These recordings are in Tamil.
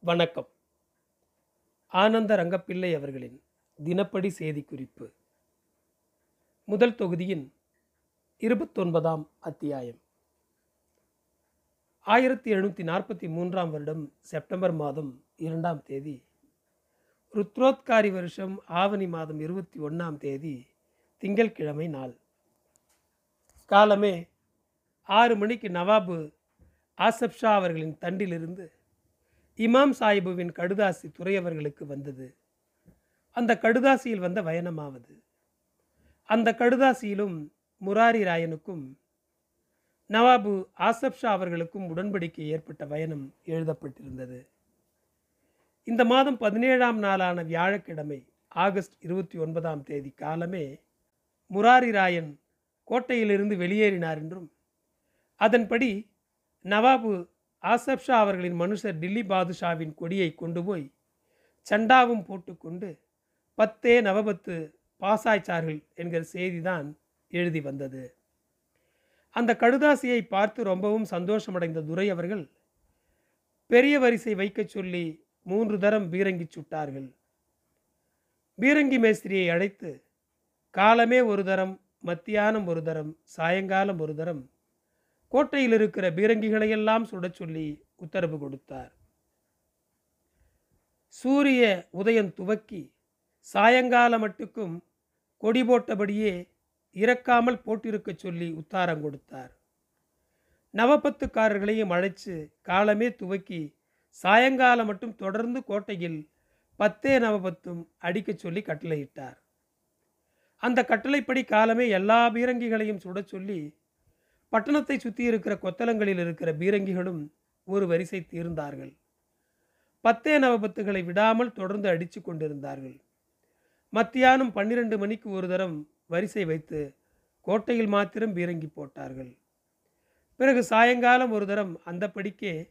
வணக்கம். ஆனந்த ரங்கப்பிள்ளை அவர்களின் தினப்படி செய்திக்குறிப்பு. முதல் தொகுதியின் இருபத்தொன்பதாம் அத்தியாயம். ஆயிரத்தி எழுநூற்றி நாற்பத்தி மூன்றாம் வருடம் செப்டம்பர் மாதம் இரண்டாம் தேதி ருத்ரோத்காரி வருஷம் ஆவணி மாதம் இருபத்தி ஒன்றாம் தேதி திங்கள்கிழமை நாள். காலமே ஆறு மணிக்கு நவாபு ஆசப் ஷா அவர்களின் தண்டிலிருந்து இமாம் சாஹிபுவின் கடுதாசி துறையவர்களுக்கு வந்தது. அந்த கடுதாசியில் வந்த வயனமாவது. அந்த கடுதாசியிலும் முராரி ராயனுக்கும் நவாபு ஆசப் ஷா அவர்களுக்கும் உடன்படிக்கை ஏற்பட்ட வயனம் எழுதப்பட்டிருந்தது. இந்த மாதம் பதினேழாம் நாளான வியாழக்கிழமை ஆகஸ்ட் இருபத்தி ஒன்பதாம் தேதி காலமே முராரி ராயன் கோட்டையிலிருந்து வெளியேறினார் என்றும் அதன்படி நவாபு ஆசப் ஷா அவர்களின் மனுஷர் டில்லி பாதுஷாவின் கொடியை கொண்டு போய் சண்டாவும் போட்டுக்கொண்டு பத்தே நவபத்து பாசாய்ச்சார்கள் என்கிற செய்திதான் எழுதி வந்தது. அந்த கடுதாசியை பார்த்து ரொம்பவும் சந்தோஷமடைந்த துரை அவர்கள் பெரிய வரிசை வைக்கச் சொல்லி மூன்று தரம் பீரங்கி சுட்டார்கள். பீரங்கி மேஸ்திரியை அழைத்து காலமே ஒரு தரம் மத்தியானம் ஒரு தரம் சாயங்காலம் ஒரு தரம் கோட்டையில் இருக்கிற பீரங்கிகளையெல்லாம் சுடச் சொல்லி உத்தரவு கொடுத்தார். சூரிய உதயம் துவக்கி சாயங்கால மட்டுக்கும் கொடி போட்டபடியே இறக்காமல் போட்டிருக்கச் சொல்லி உத்தாரம் கொடுத்தார். நவபத்துக்காரர்களையும் அழைச்சு காலமே துவக்கி சாயங்காலம் மட்டும் தொடர்ந்து கோட்டையில் பத்தே நவபத்தும் அடிக்கச் சொல்லி கட்டளையிட்டார். அந்த கட்டளைப்படி காலமே எல்லா பீரங்கிகளையும் சுடச் சொல்லி பட்டணத்தை சுற்றி இருக்கிற கொத்தலங்களில் இருக்கிற பீரங்கிகளும் ஒரு வரிசை தீர்ந்தார்கள். பத்தே நவபத்துகளை விடாமல் தொடர்ந்து அடித்து கொண்டிருந்தார்கள். மத்தியானம் பன்னிரண்டு மணிக்கு ஒரு தரம் வரிசை வைத்து கோட்டையில் மாத்திரம் பீரங்கி போட்டார்கள். பிறகு சாயங்காலம் ஒரு தரம் அந்த படிக்கே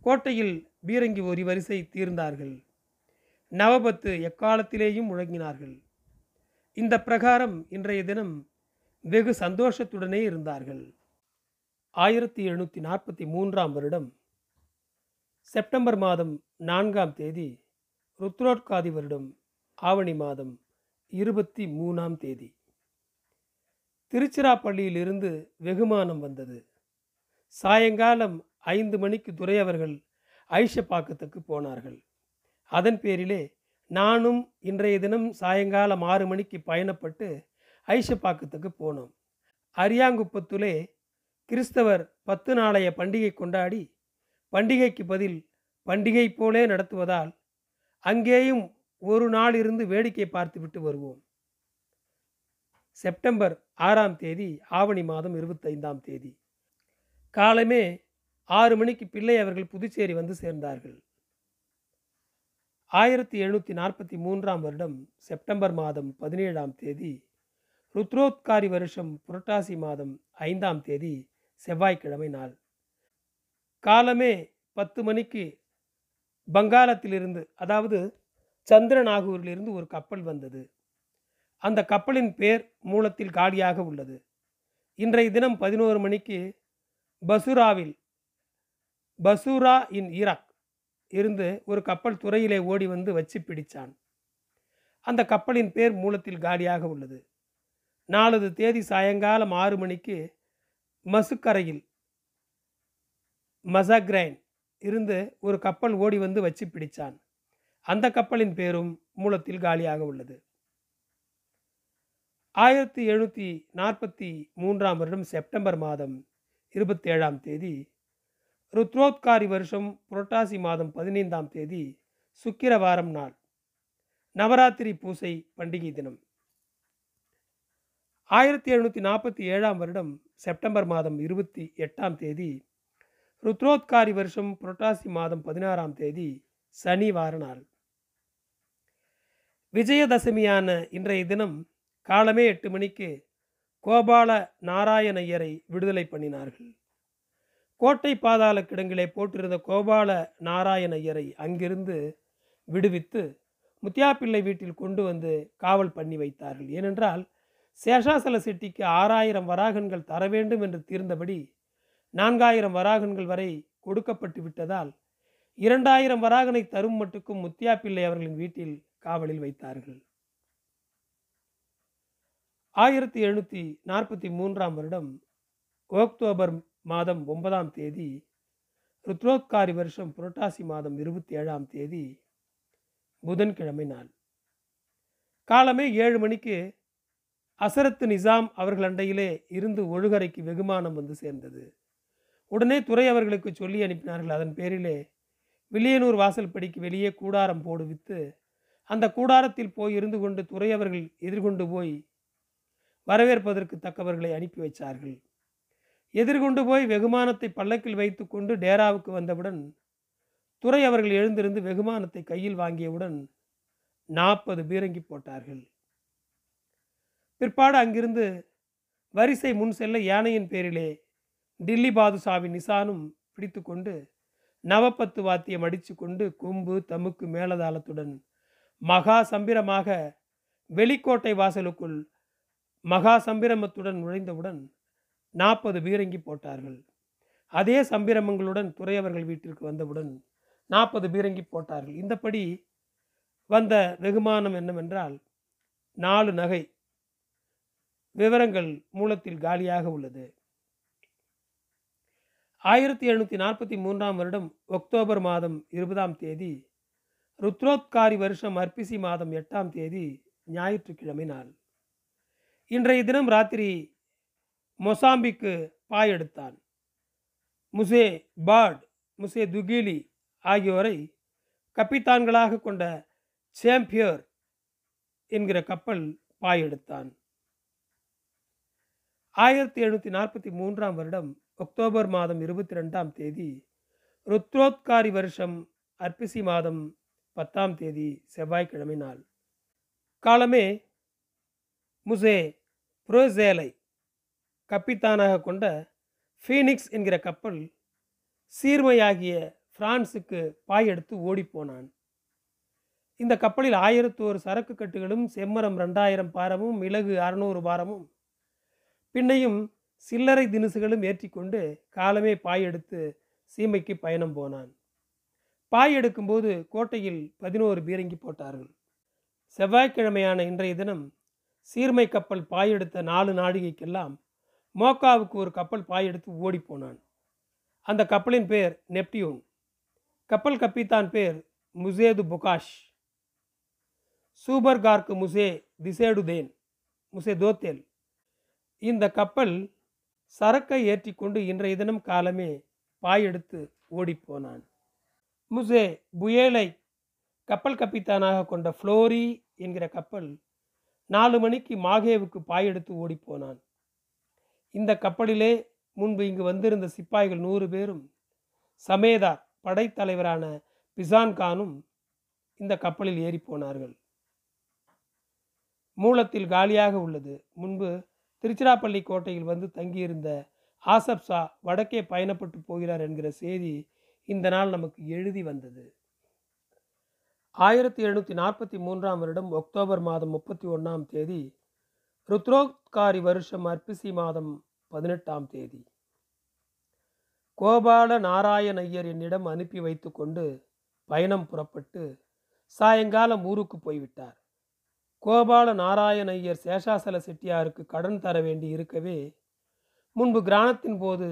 கோட்டையில் பீரங்கி ஒரு வரிசை தீர்ந்தார்கள். நவபத்து எக்காலத்திலேயும் முழங்கினார்கள். இந்த பிரகாரம் இன்றைய தினம் வெகு சந்தோஷத்துடனே இருந்தார்கள். ஆயிரத்தி எழுநூற்றி நாற்பத்தி மூன்றாம் வருடம் செப்டம்பர் மாதம் நான்காம் தேதி ருத்ரோட்காதி வருடம் ஆவணி மாதம் இருபத்தி மூணாம் தேதி. திருச்சிராப்பள்ளியிலிருந்து வெகுமானம் வந்தது. சாயங்காலம் ஐந்து மணிக்கு துறை அவர்கள் ஐஷப்பாக்கத்துக்கு போனார்கள். அதன் பேரிலே நானும் இன்றைய தினம் சாயங்காலம் ஆறு மணிக்கு பயணப்பட்டு ஐஷப்பாக்கத்துக்கு போனோம். அரியாங்குப்பத்துலே கிறிஸ்தவர் பத்து நாளைய பண்டிகை கொண்டாடி பண்டிகைக்கு பதில் பண்டிகை போலே நடத்துவதால் அங்கேயும் ஒரு நாள் இருந்து வேடிக்கை பார்த்துவிட்டு வருவோம். செப்டம்பர் ஆறாம் தேதி ஆவணி மாதம் இருபத்தைந்தாம் தேதி. காலமே ஆறு மணிக்கு பிள்ளை அவர்கள் புதுச்சேரி வந்து சேர்ந்தார்கள். ஆயிரத்தி எழுநூற்றி நாற்பத்தி மூன்றாம் வருடம் செப்டம்பர் மாதம் பதினேழாம் தேதி ருத்ரோத்காரி வருஷம் புரட்டாசி மாதம் ஐந்தாம் தேதி செவ்வாய்க்கிழமை நாள். காலமே பத்து மணிக்கு பங்காளத்திலிருந்து அதாவது சந்திரநாகூரிலிருந்து ஒரு கப்பல் வந்தது. அந்த கப்பலின் பேர் மூலத்தில் காலியாக உள்ளது. இன்றைய தினம் பதினோரு மணிக்கு பசுராவில் பசூரா இன் ஈராக் இருந்து ஒரு கப்பல் துறையிலே ஓடி வந்து வச்சு பிடித்தான் அந்த கப்பலின் பேர் மூலத்தில் காலியாக உள்ளது. நாலது தேதி சாயங்காலம் ஆறு மணிக்கு மசுக்கரையில் மசக்ரைன் இருந்து ஒரு கப்பல் ஓடி வந்து வச்சு பிடிச்சான். அந்த கப்பலின் பேரும் மூலத்தில் காலியாக உள்ளது. ஆயிரத்தி எழுநூற்றி நாற்பத்தி மூன்றாம் வருடம் செப்டம்பர் மாதம் இருபத்தேழாம் தேதி ருத்ரோத்காரி வருஷம் புரட்டாசி மாதம் பதினைந்தாம் தேதி சுக்கிரவாரம் நாள் நவராத்திரி பூசை பண்டிகை தினம். ஆயிரத்தி எழுநூற்றி நாற்பத்தி ஏழாம் வருடம் செப்டம்பர் மாதம் இருபத்தி எட்டாம் தேதி ருத்ரோத்காரி வருஷம் புரட்டாசி மாதம் பதினாறாம் தேதி சனிவார நாள் விஜயதசமியான இன்றைய தினம் காலமே எட்டு மணிக்கு கோபால நாராயணையரை விடுதலை பண்ணினார்கள். கோட்டை பாதாள கிடங்கிலே போட்டிருந்த கோபால நாராயணையரை அங்கிருந்து விடுவித்து முத்தியாப்பிள்ளை வீட்டில் கொண்டு வந்து காவல் பண்ணி வைத்தார்கள். ஏனென்றால் சேஷாசல செட்டிக்கு ஆறாயிரம் வராகன்கள் தர வேண்டும் என்று தீர்ந்தபடி நான்காயிரம் வராகன்கள் வரை கொடுக்கப்பட்டு விட்டதால் இரண்டாயிரம் வராகனை தரும் மட்டுக்கும் முத்தியா பிள்ளை அவர்களின் வீட்டில் காவலில் வைத்தார்கள். ஆயிரத்தி எழுநூற்றி நாற்பத்தி மூன்றாம் வருடம் அக்டோபர் மாதம் ஒன்பதாம் தேதி ருத்ரோத்காரி வருஷம் புரட்டாசி மாதம் இருபத்தி ஏழாம் தேதி புதன்கிழமை நாள். காலமே ஏழு மணிக்கு அசரத்து நிசாம் அவர்கள் அண்டையிலே இருந்து ஒழுகரைக்கு வெகுமானம் வந்து சேர்ந்தது. உடனே துறை அவர்களுக்கு சொல்லி அனுப்பினார்கள். அதன் பேரிலே வில்லியனூர் வாசல் படிக்கு வெளியே கூடாரம் போடுவித்து அந்த கூடாரத்தில் போய் இருந்து கொண்டு துறை அவர்கள் எதிர்கொண்டு போய் வரவேற்பதற்கு தக்கவர்களை அனுப்பி வைத்தார்கள் எதிர்கொண்டு போய் வெகுமானத்தை பல்லக்கில் வைத்து கொண்டு டேராவுக்கு வந்தவுடன் துறை அவர்கள் எழுந்திருந்து வெகுமானத்தை கையில் வாங்கியவுடன் நாற்பது பீரங்கி போட்டார்கள். பிற்பாடு அங்கிருந்து வரிசை முன் செல்ல யானையின் பேரிலே டில்லி பாதுஷாவின் நிசானும் பிடித்து கொண்டு நவப்பத்து வாத்தியம் அடித்து கொண்டு கொம்பு தமுக்கு மேலதாளத்துடன் மகா சம்பிரமாக வெளிக்கோட்டை வாசலுக்குள் மகா சம்பிரமத்துடன் நுழைந்தவுடன் நாற்பது பீரங்கி போட்டார்கள். அதே சம்பிரமங்களுடன் துறையவர்கள் வீட்டிற்கு வந்தவுடன் நாற்பது பீரங்கி போட்டார்கள். இந்தபடி வந்த வெகுமானம் என்னவென்றால் நாலு நகை விவரங்கள் மூலத்தில் காலியாக உள்ளது. ஆயிரத்தி எழுநூற்றி நாற்பத்தி மூன்றாம் வருடம் அக்டோபர் மாதம் இருபதாம் தேதி ருத்ரோத்காரி வருஷம் அர்ப்பிசி மாதம் எட்டாம் தேதி ஞாயிற்றுக்கிழமை நாள். இன்றைய தினம் ராத்திரி மொசாம்பிக்கு பாய் எடுத்தான். முசே பாட் முசே துகிலி ஆகியோரை கப்பித்தான்களாக கொண்ட சேம்பியர் என்கிற கப்பல் பாய் எடுத்தான். ஆயிரத்தி எழுநூற்றி நாற்பத்தி மூன்றாம் வருடம் அக்டோபர் மாதம் இருபத்தி ரெண்டாம் தேதி ருத்ரோத்காரி வருஷம் அர்ப்பிசி மாதம் பத்தாம் தேதி செவ்வாய்க்கிழமை நாள். காலமே முசே புரோசேலை கப்பித்தானாக கொண்ட ஃபீனிக்ஸ் என்கிற கப்பல் சீர்மையாகிய பிரான்சுக்கு பாய் எடுத்து ஓடிப்போனான். இந்த கப்பலில் ஆயிரத்தோரு சரக்கு கட்டுகளும் செம்மரம் ரெண்டாயிரம் பாரமும் மிளகு அறுநூறு பாரமும் பின்னையும் சில்லறை தினுசுகளும் ஏற்றிக்கொண்டு காலமே பாய் எடுத்து சீமைக்கு பயணம் போனான். பாய் எடுக்கும்போது கோட்டையில் பதினோரு பீரங்கி போட்டார்கள். செவ்வாய்க்கிழமையான இன்றைய தினம் சீர்மை கப்பல் பாய் எடுத்த நாலு நாழிகைக்கெல்லாம் மோக்காவுக்கு ஒரு கப்பல் பாய் எடுத்து ஓடிப்போனான் அந்த கப்பலின் பேர் நெப்டியூன் கப்பல் கப்பித்தான் பேர் முசேது புகாஷ் சூபர்கார்க்கு முசே திசேடுதேன் முசே தோத்தேல் இந்த கப்பல் சரக்கை ஏற்றிக்கொண்டு இன்றைய தினம் காலமே பாய் எடுத்து ஓடிப்போனான். முசே புயலை கப்பல் கப்பித்தானாக கொண்ட ஃப்ளோரி என்கிற கப்பல் நாலு மணிக்கு மாகேவுக்கு பாய் எடுத்து ஓடிப்போனான். இந்த கப்பலிலே முன்பு இங்கு வந்திருந்த சிப்பாய்கள் நூறு பேரும் சமேதார் படைத்தலைவரான பிசான் கானும் இந்த கப்பலில் ஏறிப்போனார்கள். மூலத்தில் காலியாக உள்ளது. முன்பு திருச்சிராப்பள்ளி கோட்டையில் வந்து தங்கியிருந்த ஆசப் ஷா வடக்கே பயணப்பட்டு போகிறார் என்கிற செய்தி இந்த நாள் நமக்கு எழுதி வந்தது. ஆயிரத்தி எழுநூற்றி நாற்பத்தி மூன்றாம் வருடம் அக்டோபர் மாதம் முப்பத்தி ஒன்றாம் தேதி ருத்ரோத்காரி வருஷம் அர்ப்பிசி மாதம் பதினெட்டாம் தேதி. கோபால நாராயண ஐயர் என்னிடம் அனுப்பி வைத்து கொண்டு பயணம் புறப்பட்டு சாயங்காலம் ஊருக்கு போய்விட்டார். கோபால நாராயண ஐயர் சேஷாசல செட்டியாருக்கு கடன் தர வேண்டி இருக்கவே முன்பு கிராமத்தின் போது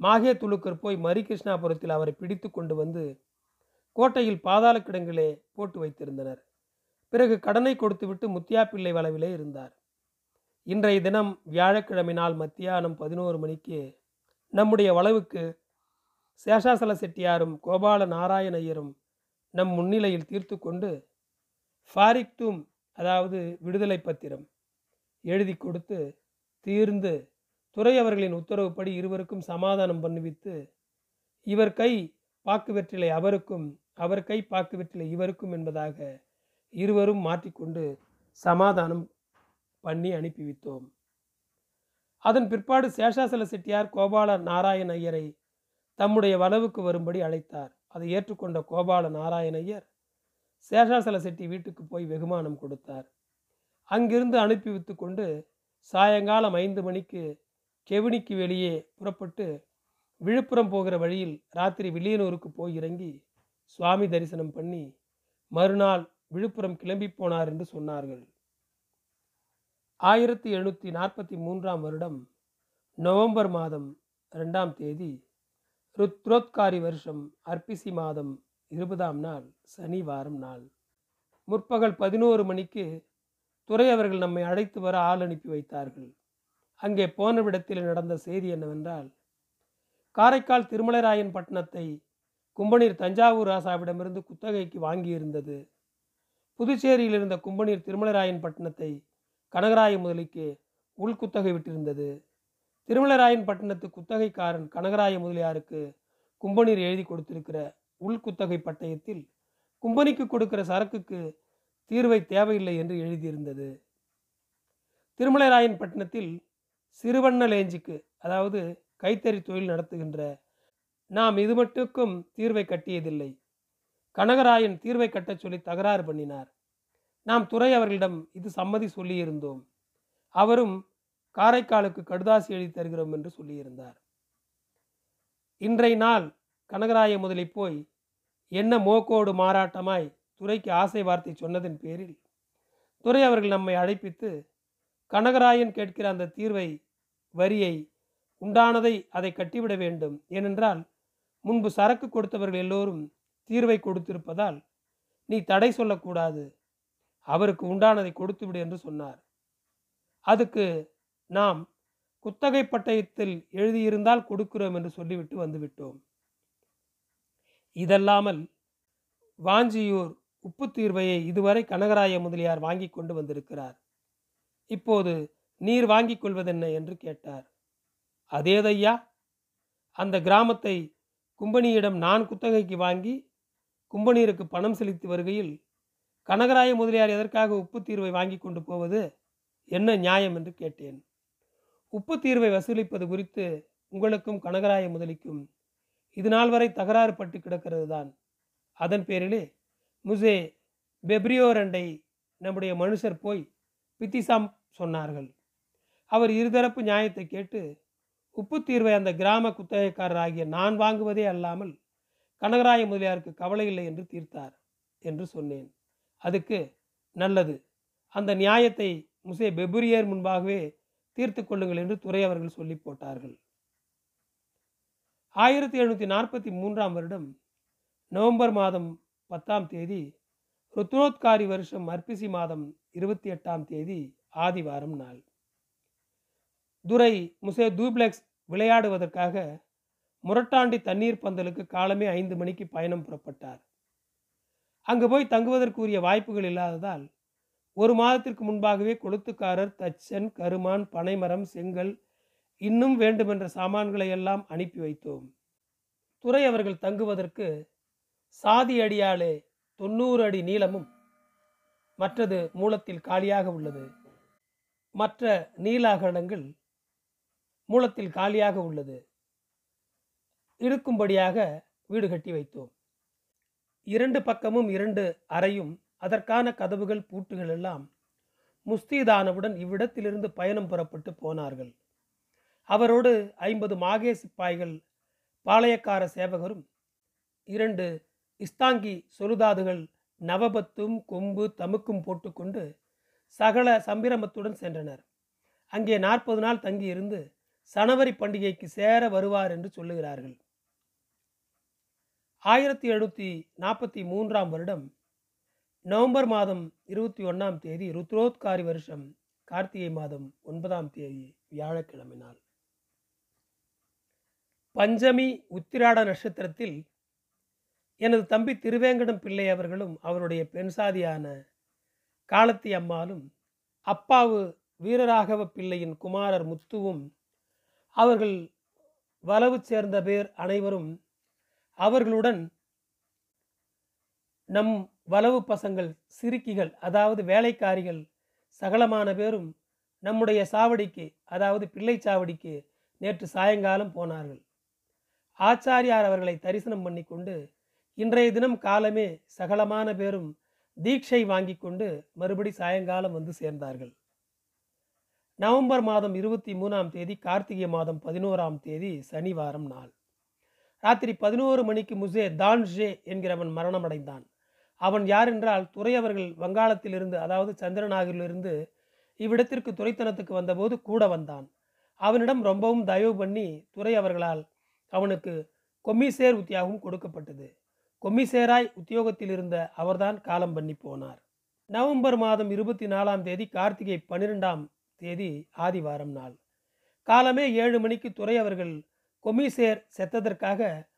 மாகே துலுக்கர் போய் மரிகிருஷ்ணாபுரத்தில் அவரை பிடித்து கொண்டு வந்து கோட்டையில் பாதாள கிடங்கிலே போட்டு வைத்திருந்தனர். பிறகு கடனை கொடுத்துவிட்டு முத்தியா பிள்ளை வளவிலே இருந்தார். இன்றைய தினம் வியாழக்கிழமை நாள் மத்தியானம் பதினோரு மணிக்கு நம்முடைய வளவுக்கு சேஷாசல செட்டியாரும் கோபால நாராயண ஐயரும் நம் முன்னிலையில் தீர்த்து கொண்டு ஃபாரிக்டும் அதாவது விடுதலை பத்திரம் எழுதி கொடுத்து தீர்ந்து துறை அவர்களின் உத்தரவுப்படி இருவருக்கும் சமாதானம் பண்ணுவித்து இவர் கை பாக்கு வெற்றிலை அவருக்கும் அவர் கை பாக்கு வெற்றிலை இவருக்கும் என்பதாக இருவரும் மாற்றிக்கொண்டு சமாதானம் பண்ணி அனுப்பி வைத்தோம் அதன் பிற்பாடு சேஷாசல செட்டியார் கோபால நாராயண ஐயரை தம்முடைய வளவுக்கு வரும்படி அழைத்தார். அதை ஏற்றுக்கொண்ட கோபால நாராயண ஐயர் சேஷாசல செட்டி வீட்டுக்கு போய் வெகுமானம் கொடுத்தார். அங்கிருந்து அனுப்பி வைத்து கொண்டு சாயங்காலம் ஐந்து மணிக்கு கெவினிக்கு வெளியே புறப்பட்டு விழுப்புரம் போகிற வழியில் ராத்திரி வில்லியனூருக்கு போய் இறங்கி சுவாமி தரிசனம் பண்ணி மறுநாள் விழுப்புரம் கிளம்பி போனார் என்று சொன்னார்கள். ஆயிரத்தி எழுநூற்றி நாற்பத்தி மூன்றாம் வருடம் நவம்பர் மாதம் ரெண்டாம் தேதி ருத்ரோத்காரி வருஷம் அர்ப்பிசி மாதம் இருபதாம் நாள் சனிவாரம் நாள். முற்பகல் பதினோரு மணிக்கு துறை அவர்கள் நம்மை அழைத்து வர ஆள் அனுப்பி வைத்தார்கள். அங்கே போன விடத்தில் நடந்த செய்தி என்னவென்றால் காரைக்கால் திருமலராயன் பட்டணத்தை கும்பநீர் தஞ்சாவூர் ராசாவிடமிருந்து குத்தகைக்கு வாங்கியிருந்தது. புதுச்சேரியில் இருந்த கும்பநீர் திருமலராயன் பட்டணத்தை கனகராய முதலிக்கு உள்குத்தகை விட்டிருந்தது. திருமலராயன் பட்டணத்து குத்தகைக்காரன் கனகராய முதலியாருக்கு கும்பநீர் எழுதி கொடுத்திருக்கிற உள்குத்தகை பட்டயத்தில் கும்பனிக்கு கொடுக்கிற சரக்குக்கு தீர்வை தேவையில்லை என்று எழுதியிருந்தது. திருமலைராயன் பட்டினத்தில் சிறுவண்ணலேஞ்சிக்கு அதாவது கைத்தறி தொழில் நடத்துகின்ற நாம் இது மட்டுக்கும் தீர்வை கட்டியதில்லை. கனகராயன் தீர்வை கட்டச் சொல்லி தகராறு பண்ணினார். நாம் துறை அவர்களிடம் இது சம்மதி சொல்லியிருந்தோம். அவரும் காரைக்காலுக்கு கடுதாசி எழுதி தருகிறோம் என்று சொல்லியிருந்தார். இன்றைய நாள் கனகராய முதலி போய் என்ன மோக்கோடு மாறாட்டமாய் துறைக்கு ஆசை வார்த்தை சொன்னதன் பேரில் துறை அவர்கள் நம்மை அழைப்பித்து கனகராயன் கேட்கிற அந்த தீர்வை வரியை உண்டானதை அதை கட்டிவிட வேண்டும். ஏனென்றால் முன்பு சரக்கு கொடுத்தவர்கள் எல்லோரும் தீர்வை கொடுத்திருப்பதால் நீ தடை சொல்லக்கூடாது. அவருக்கு உண்டானதை கொடுத்துவிடு என்று சொன்னார். அதுக்கு நாம் குத்தகை பட்டயத்தில் எழுதியிருந்தால் கொடுக்கிறோம் என்று சொல்லிவிட்டு வந்துவிட்டோம் இதல்லாமல் வாஞ்சியூர் உப்பு தீர்வையை இதுவரை கனகராய முதலியார் வாங்கி கொண்டு வந்திருக்கிறார். இப்போது நீர் வாங்கிக் கொள்வதென்ன என்று கேட்டார். அதேதையா? அந்த கிராமத்தை கும்பனியிடம் நான் குத்தகைக்கு வாங்கி கும்பனீருக்கு பணம் செலுத்தி வருகையில் கனகராய முதலியார் எதற்காக உப்பு தீர்வை வாங்கி கொண்டு போவது? என்ன நியாயம் என்று கேட்டேன். உப்பு தீர்வை வசூலிப்பது குறித்து உங்களுக்கும் கனகராய முதலிக்கும் இது நாள் வரை தகராறு பட்டு கிடக்கிறது தான். அதன் பேரிலே முசே பெப்ரியோரண்டை நம்முடைய மனுஷர் போய் பித்திசாம் சொன்னார்கள். அவர் இருதரப்பு நியாயத்தை கேட்டு உப்பு தீர்வை அந்த கிராம குத்தகைக்காரர் ஆகிய நான் வாங்குவதே அல்லாமல் கனகராய முதலியாருக்கு கவலை இல்லை என்று தீர்த்தார் என்று சொன்னேன். அதுக்கு நல்லது. அந்த நியாயத்தை முசே பெபுரியர் முன்பாகவே தீர்த்து கொள்ளுங்கள் என்று துறை அவர்கள் சொல்லி போட்டார்கள். ஆயிரத்தி எழுநூற்றி நாற்பத்தி மூன்றாம் வருடம் நவம்பர் மாதம் பத்தாம் தேதி ருத்னோத்காரி வருஷம் அர்ப்பிசி மாதம் இருபத்தி எட்டாம் தேதி ஆதிவாரம் நாள். துரை முசே தூப்ளெக்ஸ் விளையாடுவதற்காக முரட்டாண்டி தண்ணீர் பந்தலுக்கு காலமே ஐந்து மணிக்கு பயணம் புறப்பட்டார். அங்கு போய் தங்குவதற்குரிய வாய்ப்புகள் இல்லாததால் ஒரு மாதத்திற்கு முன்பாகவே கொளுத்துக்காரர் தச்சன் கருமான் பனைமரம் செங்கல் இன்னும் வேண்டுமென்ற சாமான்களை எல்லாம் அனுப்பி வைத்தோம். துறை அவர்கள் தங்குவதற்கு சாதி அடியாலே தொண்ணூறு அடி நீளமும் மற்றது மூலத்தில் காலியாக உள்ளது. மற்ற நீலாகரணங்கள் மூலத்தில் காலியாக உள்ளது. இருக்கும்படியாக வீடு கட்டி வைத்தோம். இரண்டு பக்கமும் இரண்டு அறையும் அதற்கான கதவுகள் பூட்டுகள் எல்லாம் முஸ்தீதானவுடன் இவ்விடத்திலிருந்து பயணம் புறப்பட்டு போனார்கள். அவரோடு ஐம்பது மாகே சிப்பாய்கள் பாளையக்கார சேவகரும் இரண்டு இஸ்தாங்கி சொலுதாதுகள் நவபத்தும் கொம்பு தமுக்கும் போட்டுக்கொண்டு சகல சம்பிரமத்துடன் சென்றனர். அங்கே நாற்பது நாள் தங்கியிருந்து சனவரி பண்டிகைக்கு சேர வருவார் என்று சொல்லுகிறார்கள். ஆயிரத்தி எழுநூற்றி நாற்பத்தி மூன்றாம் வருடம் நவம்பர் மாதம் இருபத்தி ஒன்றாம் தேதி ருத்ரோத்காரி வருஷம் கார்த்திகை மாதம் ஒன்பதாம் தேதி வியாழக்கிழமை நாள். பஞ்சமி உத்திராட நட்சத்திரத்தில் எனது தம்பி திருவேங்கடம் பிள்ளை அவர்களும் அவருடைய பெண் சாதியான காலத்தி அம்மாளும் அப்பாவு வீரராகவ பிள்ளையின் குமாரர் முத்துவும் அவர்கள் வலவு சேர்ந்த பேர் அனைவரும் அவர்களுடன் நம் வலவு பசங்கள் சிறுக்கிகள் அதாவது வேலைக்காரிகள் சகலமான பேரும் நம்முடைய சாவடிக்கு அதாவது பிள்ளை சாவடிக்கு நேற்று சாயங்காலம் போனார்கள். ஆச்சாரியார் அவர்களை தரிசனம் பண்ணி கொண்டு இன்றைய தினம் காலமே சகலமான பேரும் தீட்சை வாங்கி கொண்டு மறுபடி சாயங்காலம் வந்து சேர்ந்தார்கள். நவம்பர் மாதம் இருபத்தி மூணாம் தேதி கார்த்திகை மாதம் பதினோராம் தேதி சனிவாரம் நாள். ராத்திரி பதினோரு மணிக்கு முசே தான்ஷே என்கிறவன் மரணமடைந்தான். அவன் யார் என்றால் துறை அவர்கள் வங்காளத்திலிருந்து அதாவது சந்திரநாகரிலிருந்து இவ்விடத்திற்கு துறைத்தனத்துக்கு வந்தபோது கூட வந்தான். அவனிடம் ரொம்பவும் தயவு பண்ணி துறை அவர்களால் அவனுக்கு கொமிசேர் உத்தியாகம் கொடுக்கப்பட்டது. கொமிசேராய் உத்தியோகத்தில் இருந்த அவர்தான் காலம் பண்ணி போனார். நவம்பர் மாதம் இருபத்தி நாலாம் தேதி கார்த்திகை பன்னிரெண்டாம் தேதி ஆதிவாரம் நாள். காலமே ஏழு மணிக்கு துறை அவர்கள் கொமிசேர் செத்ததற்காக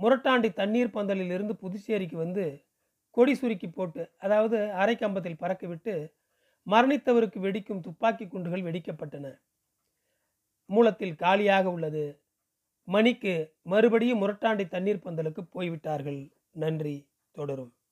முரட்டாண்டி தண்ணீர் பந்தலில் இருந்து புதுச்சேரிக்கு வந்து கொடி சுருக்கி போட்டு அதாவது அரை கம்பத்தில் பறக்கவிட்டு மரணித்தவருக்கு வெடிக்கும் துப்பாக்கி குண்டுகள் வெடிக்கப்பட்டன. மூலத்தில் காலியாக உள்ளது. மணிக்கு மறுபடியும் முரட்டாண்டி தண்ணீர் பந்தலுக்கு போய்விட்டார்கள். நன்றி. தொடரும்.